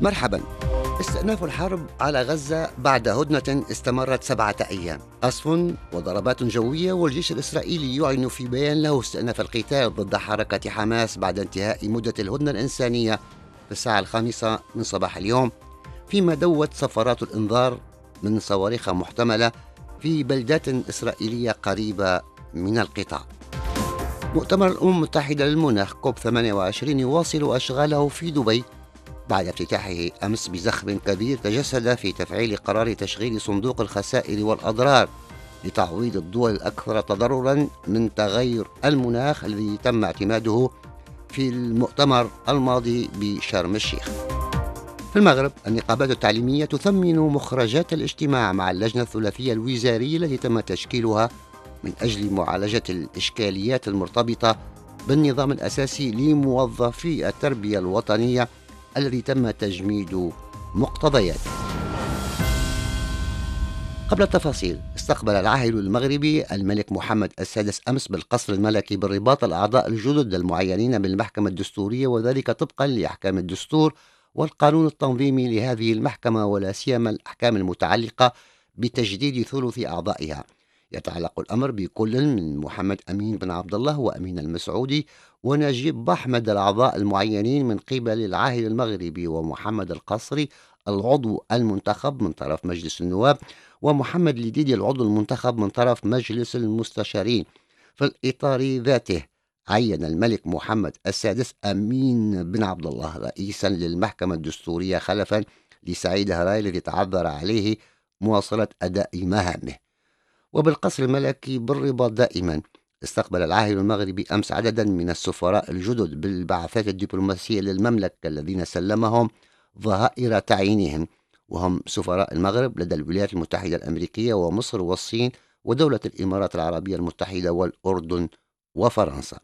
مرحبا. استئناف الحرب على غزة بعد هدنة استمرت سبعة أيام. قصف وضربات جوية والجيش الإسرائيلي يعلن في بيان له استئناف القتال ضد حركة حماس بعد انتهاء مدة الهدنة الإنسانية في الساعة الخامسة من صباح اليوم فيما دوت صفارات الإنذار من صواريخ محتملة في بلدات إسرائيلية قريبة من القطاع. مؤتمر الأمم المتحدة للمناخ كوب 28 يواصل أشغاله في دبي بعد افتتاحه أمس بزخم كبير تجسد في تفعيل قرار تشغيل صندوق الخسائر والأضرار لتعويض الدول الأكثر تضررا من تغير المناخ الذي تم اعتماده في المؤتمر الماضي بشرم الشيخ. في المغرب النقابات التعليمية تثمن مخرجات الاجتماع مع اللجنة الثلاثية الوزارية التي تم تشكيلها من أجل معالجة الإشكاليات المرتبطة بالنظام الأساسي لموظفي التربية الوطنية الذي تم تجميد مقتضياته. قبل التفاصيل استقبل العاهل المغربي الملك محمد السادس أمس بالقصر الملكي بالرباط الأعضاء الجدد المعينين بالمحكمة الدستورية وذلك طبقا لأحكام الدستور والقانون التنظيمي لهذه المحكمة ولا سيما الأحكام المتعلقة بتجديد ثلث أعضائها. يتعلق الأمر بكل من محمد أمين بن عبد الله وأمين المسعودي ونجيب بحمد الأعضاء المعينين من قبل العاهل المغربي ومحمد القصري العضو المنتخب من طرف مجلس النواب ومحمد لديدي العضو المنتخب من طرف مجلس المستشارين. في الإطار ذاته عين الملك محمد السادس أمين بن عبد الله رئيسا للمحكمة الدستورية خلفا لسعيد هراي الذي تعذر عليه مواصلة أداء مهامه. وبالقصر الملكي بالرباط دائما. استقبل العاهل المغربي أمس عددا من السفراء الجدد بالبعثات الدبلوماسية للمملكة الذين سلمهم ظهائر تعيينهم. وهم سفراء المغرب لدى الولايات المتحدة الأمريكية ومصر والصين ودولة الإمارات العربية المتحدة والأردن وفرنسا.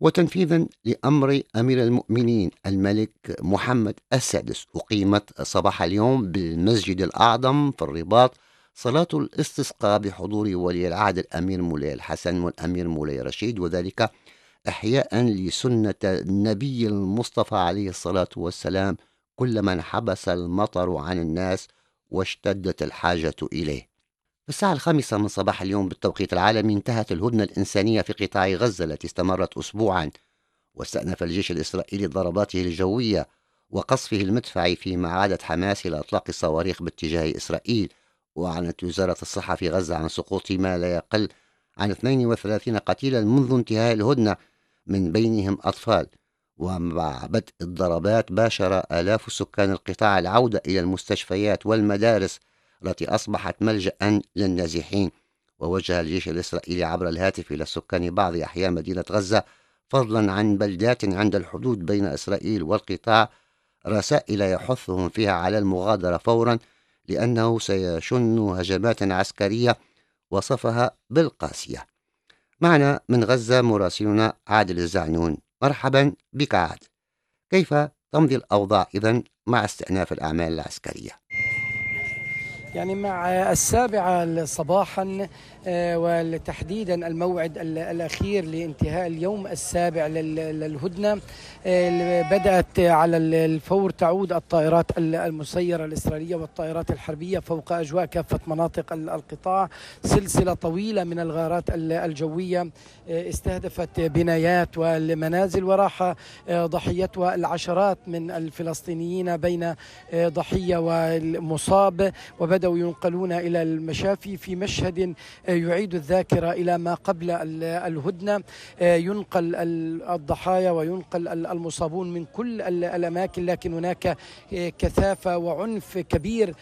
وتنفيذا لأمر أمير المؤمنين الملك محمد السادس. أقيمت صباح اليوم بالمسجد الأعظم في الرباط صلاة الاستسقاء بحضور ولي العهد الأمير مولاي الحسن والأمير مولاي رشيد وذلك إحياء لسنة النبي المصطفى عليه الصلاة والسلام كلما انحبس المطر عن الناس واشتدت الحاجة إليه. في الساعة الخامسة من صباح اليوم بالتوقيت العالمي انتهت الهدنة الإنسانية في قطاع غزة التي استمرت أسبوعا. واستأنف الجيش الإسرائيلي ضرباته الجوية وقصفه المدفعي فيما عادت حماس إلى إطلاق الصواريخ باتجاه إسرائيل. وأعلنت وزارة الصحة في غزة عن سقوط ما لا يقل عن 32 قتيلا منذ انتهاء الهدنة من بينهم أطفال. ومع بدء الضربات باشر آلاف سكان القطاع العودة إلى المستشفيات والمدارس التي أصبحت ملجأ للنازحين. ووجه الجيش الإسرائيلي عبر الهاتف إلى سكان بعض أحياء مدينة غزة فضلا عن بلدات عند الحدود بين إسرائيل والقطاع رسائل يحثهم فيها على المغادرة فورا لأنه سيشن هجمات عسكرية وصفها بالقاسية. معنا من غزة مراسلنا عادل الزعنون. مرحبا بك عاد كيف تمضي الأوضاع إذن مع استئناف الأعمال العسكرية؟ يعني مع السابعة صباحا آه، وتحديدا الموعد ال- الأخير لانتهاء اليوم السابع لل- للهدنة آه، بدأت على ال- الفور تعود الطائرات ال- المسيرة الإسرائيلية والطائرات الحربية فوق أجواء كافة مناطق ال- القطاع. سلسلة طويلة من الغارات ال- الجوية آه، استهدفت بنايات والمنازل وراح ضحيتها العشرات من الفلسطينيين بين ضحية والمصاب. وبدأ بدأوا ينقلون إلى المشافي في مشهد يعيد الذاكرة إلى ما قبل الهدنة. ينقل الضحايا وينقل المصابون من كل الأماكن لكن هناك كثافة وعنف كبير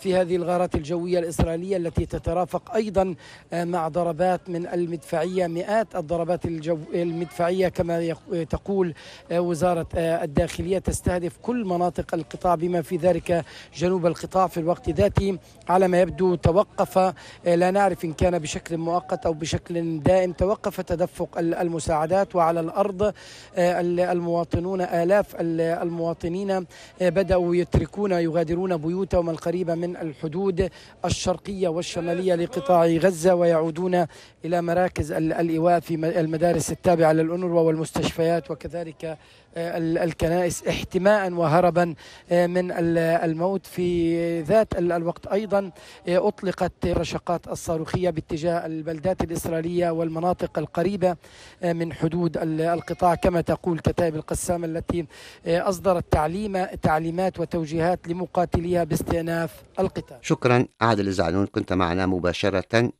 في هذه الغارات الجوية الإسرائيلية التي تترافق أيضا مع ضربات من المدفعية مئات الضربات الجو المدفعية كما تقول وزارة الداخلية تستهدف كل مناطق القطاع بما في ذلك جنوب القطاع في الوقت ذاته. على ما يبدو توقف لا نعرف إن كان بشكل مؤقت أو بشكل دائم توقف تدفق المساعدات وعلى الأرض المواطنون آلاف المواطنين بدأوا يتركون يغادرون بيوتهم القريبة من الحدود الشرقية والشمالية لقطاع غزة ويعودون إلى مراكز الإيواء في المدارس التابعة للأنروا والمستشفيات وكذلك الكنائس احتماء وهربا من الموت في ذات الوقت أيضا أطلقت رشقات الصاروخية باتجاه البلدات الإسرائيلية والمناطق القريبة من حدود القطاع كما تقول كتائب القسام التي أصدرت تعليم تعليمات وتوجيهات لمقاتليها باستئناف القتال. شكرا عادل زعلون كنت معنا مباشرة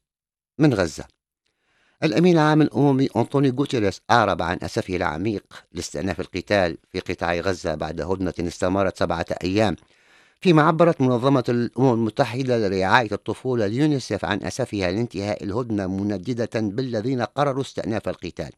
من غزة. الأمين العام الأممي أنطوني غوتيريس أعرب عن أسفه العميق لاستئناف القتال في قطاع غزة بعد هدنة استمرت سبعة أيام. فيما عبرت منظمة الأمم المتحدة لرعاية الطفولة اليونيسف عن أسفها لانتهاء الهدنة منددة بالذين قرروا استئناف القتال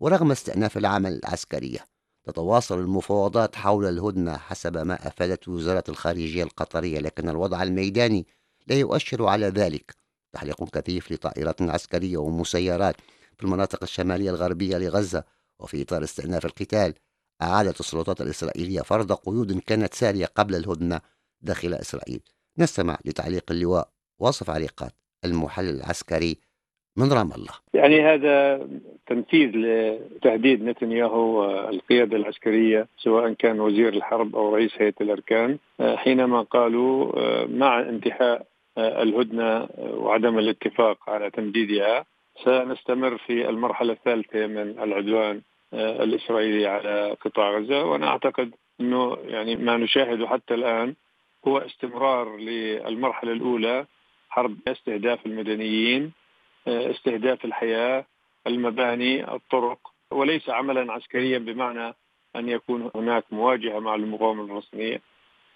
ورغم استئناف العمل العسكرية. تتواصل المفاوضات حول الهدنة حسب ما أفادت وزارة الخارجية القطرية لكن الوضع الميداني لا يؤشر على ذلك. تحليق كثيف لطائرات عسكرية ومسيرات في المناطق الشمالية الغربية لغزة وفي إطار استئناف القتال. أعادت السلطات الإسرائيلية فرض قيود كانت سارية قبل الهدنة داخل إسرائيل. نستمع لتعليق اللواء واصف عريقات المحلل العسكري من رام الله. يعني هذا تنفيذ لتهديد نتنياهو القيادة العسكرية سواء كان وزير الحرب أو رئيس هيئة الأركان حينما قالوا مع انتهاء الهدنة وعدم الاتفاق على تمديدها سنستمر في المرحلة الثالثة من العدوان الإسرائيلي على قطاع غزة. وأنا أعتقد أنه يعني ما نشاهده حتى الآن هو استمرار للمرحلة الأولى حرب استهداف المدنيين استهداف الحياة المباني الطرق وليس عملا عسكريا بمعنى أن يكون هناك مواجهة مع المقاومة الفلسطينية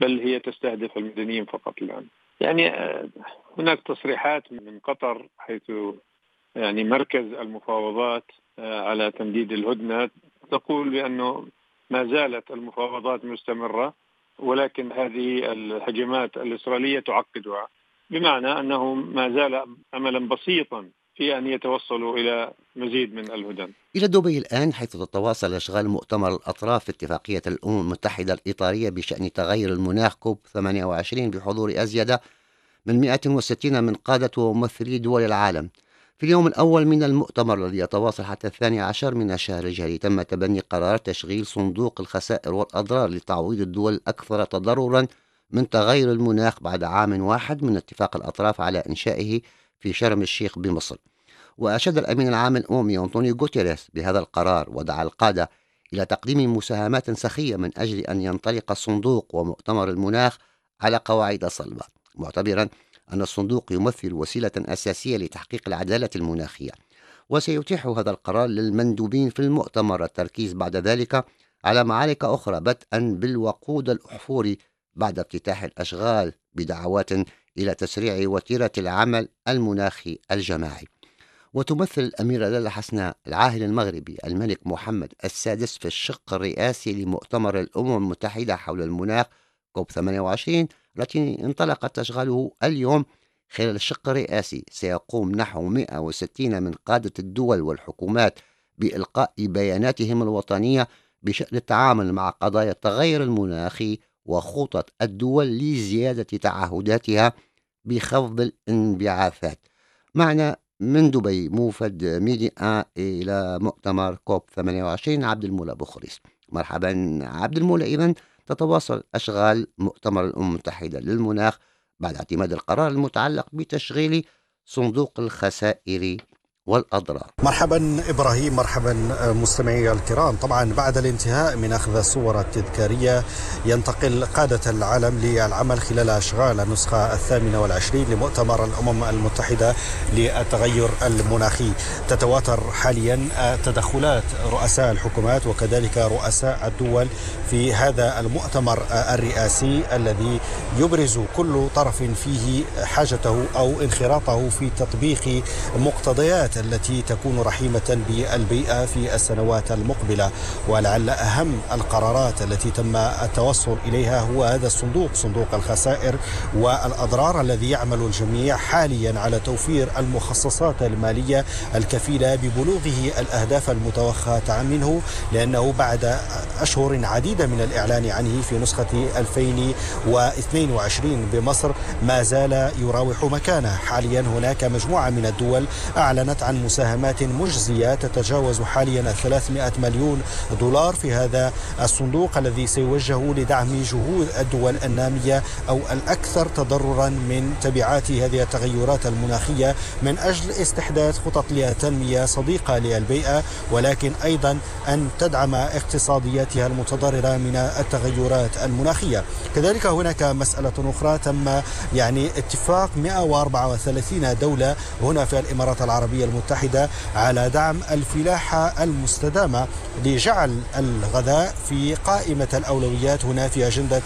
بل هي تستهدف المدنيين فقط الآن. يعني آه، هناك تصريحات من قطر حيث يعني مركز المفاوضات آه، على تمديد الهدنة تقول بأنه ما زالت المفاوضات مستمرة ولكن هذه الهجمات الإسرائيلية تعقدها. بمعنى أنه ما زال املا بسيطا في أن يتوصلوا إلى مزيد من الهدن. إلى دبي الآن حيث تتواصل أشغال مؤتمر الأطراف في اتفاقية الأمم المتحدة الإطارية بشأن تغير المناخ كوب 28 بحضور أزيد من 160 من قادة وممثلي دول العالم. في اليوم الأول من المؤتمر الذي يتواصل حتى الثاني عشر من الشهر الجاري تم تبني قرار تشغيل صندوق الخسائر والأضرار لتعويض الدول الأكثر تضررا من تغير المناخ بعد عام واحد من اتفاق الأطراف على إنشائه في شرم الشيخ بمصر وأشاد الأمين العام الأممي أنطونيو غوتيريس بهذا القرار ودعا القادة إلى تقديم مساهمات سخية من أجل أن ينطلق الصندوق ومؤتمر المناخ على قواعد صلبة معتبرا أن الصندوق يمثل وسيلة أساسية لتحقيق العدالة المناخية. وسيتيح هذا القرار للمندوبين في المؤتمر التركيز بعد ذلك على معارك أخرى بدءا بالوقود الأحفوري بعد افتتاح الأشغال بدعوات إلى تسريع وتيرة العمل المناخي الجماعي. وتمثل الأميرة لالا حسناء العاهل المغربي الملك محمد السادس في الشق الرئاسي لمؤتمر الأمم المتحدة حول المناخ كوب 28 التي انطلقت أشغاله اليوم خلال الشق الرئاسي. سيقوم نحو 160 من قادة الدول والحكومات بإلقاء بياناتهم الوطنية بشأن التعامل مع قضايا التغير المناخي وخطط الدول لزيادة تعهداتها بخفض الانبعاثات. معنا من دبي موفد ميديا إلى مؤتمر كوب 28 عبد المولى بخريس مرحبا عبد المولى إذن تتواصل أشغال مؤتمر الأمم المتحدة للمناخ بعد اعتماد القرار المتعلق بتشغيل صندوق الخسائر والأضرار. مرحبا إبراهيم مرحبا مستمعي الكرام. طبعا بعد الانتهاء من أخذ الصور التذكارية ينتقل قادة العالم للعمل خلال أشغال النسخة الثامنة والعشرين لمؤتمر الأمم المتحدة للتغير المناخي. تتواتر حاليا تدخلات رؤساء الحكومات وكذلك رؤساء الدول في هذا المؤتمر الرئاسي الذي يبرز كل طرف فيه حاجته أو انخراطه في تطبيق مقتضيات التي تكون رحيمة بالبيئة في السنوات المقبلة. ولعل أهم القرارات التي تم التوصل إليها هو هذا الصندوق صندوق الخسائر والأضرار الذي يعمل الجميع حاليا على توفير المخصصات المالية الكفيلة ببلوغه الأهداف المتوخاة منه لأنه بعد أشهر عديدة من الإعلان عنه في نسخة 2022 بمصر ما زال يراوح مكانه. حاليا هناك مجموعة من الدول أعلنت عن مساهمات مجزية تتجاوز حاليا 300 مليون دولار في هذا الصندوق الذي سيوجه لدعم جهود الدول النامية أو الأكثر تضررا من تبعات هذه التغيرات المناخية من أجل استحداث خطط للتنمية صديقة للبيئة ولكن أيضا أن تدعم اقتصادياتها المتضررة من التغيرات المناخية. كذلك هناك مسألة أخرى تم يعني اتفاق 134 دولة هنا في الإمارات العربية المتحدة على دعم الفلاحة المستدامة لجعل الغذاء في قائمة الأولويات. هنا في أجندة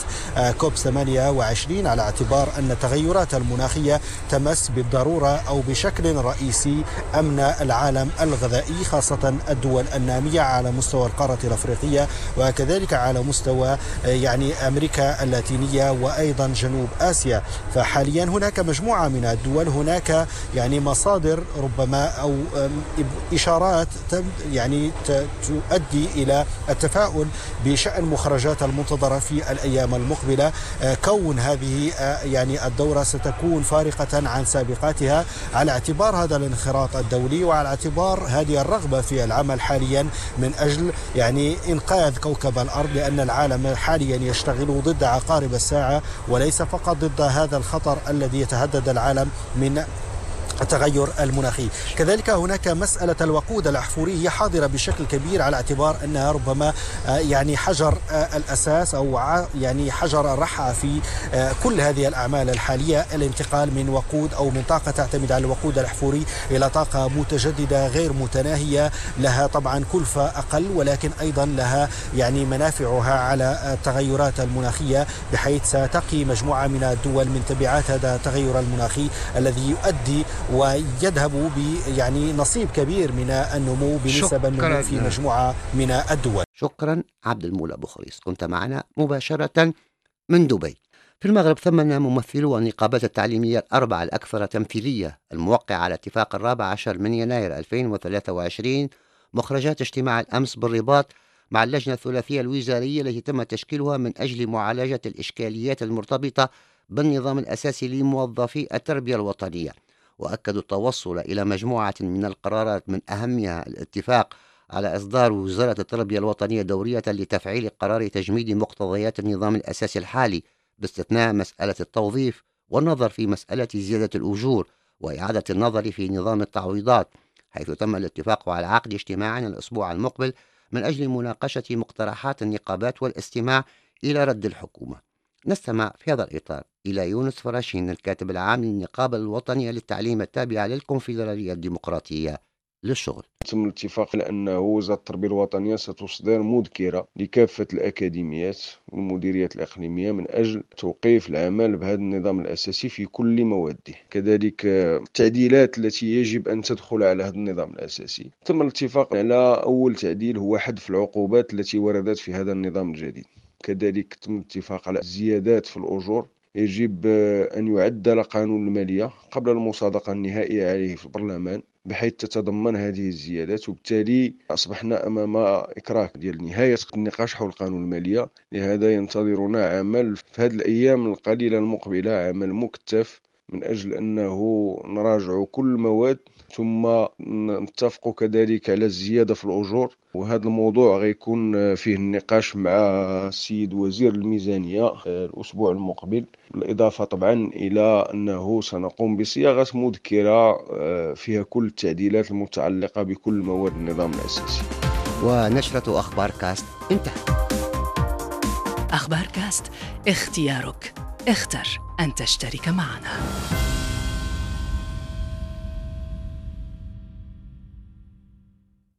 كوب 28 على اعتبار أن التغيرات المناخية تمس بالضرورة أو بشكل رئيسي أمن العالم الغذائي خاصة الدول النامية على مستوى القارة الأفريقية وكذلك على مستوى يعني أمريكا اللاتينية وأيضا جنوب آسيا. فحاليا هناك مجموعة من الدول هناك يعني مصادر ربما أو إشارات يعني تؤدي إلى التفاؤل بشأن مخرجات المنتظرة في الأيام المقبلة. كون هذه يعني الدورة ستكون فارقة عن سابقاتها. على اعتبار هذا الانخراط الدولي وعلى اعتبار هذه الرغبة في العمل حاليا من أجل يعني إنقاذ كوكب الأرض لأن العالم حاليا يشتغل ضد عقارب الساعة وليس فقط ضد هذا الخطر الذي يتهدد العالم من التغير المناخي. كذلك هناك مسألة الوقود الأحفوري هي حاضرة بشكل كبير على اعتبار أنها ربما يعني حجر الأساس أو يعني حجر الرحى في كل هذه الأعمال الحالية. الانتقال من وقود أو من طاقة تعتمد على الوقود الأحفوري إلى طاقة متجددة غير متناهية. لها طبعا كلفة أقل ولكن أيضا لها يعني منافعها على التغيرات المناخية بحيث ستقي مجموعة من الدول من تبعات هذا التغير المناخي الذي يؤدي ويذهب ب يعني نصيب كبير من النمو بنسب النمو في مجموعة من الدول. شكرا. عبد المولى أبو خريص كنت معنا مباشرة من دبي. في المغرب ثمن ممثلو النقابات التعليمية الأربعة الأكثر تمثيلية الموقع على اتفاق الرابع عشر من يناير 2023 مخرجات اجتماع الأمس بالرباط مع اللجنة الثلاثية الوزارية التي تم تشكيلها من أجل معالجة الإشكاليات المرتبطة بالنظام الأساسي لموظفي التربية الوطنية. وأكدوا التوصل إلى مجموعة من القرارات من أهمها الاتفاق على إصدار وزارة التربية الوطنية دورية لتفعيل قرار تجميد مقتضيات النظام الأساسي الحالي باستثناء مسألة التوظيف والنظر في مسألة زيادة الأجور وإعادة النظر في نظام التعويضات حيث تم الاتفاق على عقد اجتماع الأسبوع المقبل من أجل مناقشة مقترحات النقابات والاستماع إلى رد الحكومة. نستمع في هذا الإطار إلى يونس فراشين الكاتب العام للنقابة الوطنية للتعليم التابعة للكونفدرالية الديمقراطية للشغل. تم الاتفاق على أن وزارة التربية الوطنية ستصدر مذكرة لكافة الأكاديميات والمديريات الإقليمية من أجل توقيف العمل بهذا النظام الأساسي في كل مواده كذلك التعديلات التي يجب أن تدخل على هذا النظام الأساسي. تم الاتفاق على أول تعديل هو حذف العقوبات التي وردت في هذا النظام الجديد. كذلك تم الاتفاق على زيادات في الأجور. يجب أن يعدل قانون المالية قبل المصادقة النهائية عليه في البرلمان بحيث تتضمن هذه الزيادات. وبالتالي أصبحنا أمام إكراه ديال نهاية النقاش حول قانون المالية. لهذا ينتظرنا عمل في هذه الأيام القليلة المقبلة عمل مكثف من أجل أنه نراجع كل المواد ثم نتفق كذلك على الزيادة في الأجور. وهذا الموضوع غيكون فيه النقاش مع السيد وزير الميزانية الأسبوع المقبل. بالإضافة طبعا إلى أنه سنقوم بصياغة مذكرة فيها كل التعديلات المتعلقة بكل مواد النظام الأساسي. ونشرة أخبار كاست انتهت أخبار كاست اختيارك. اختر أن تشترك معنا.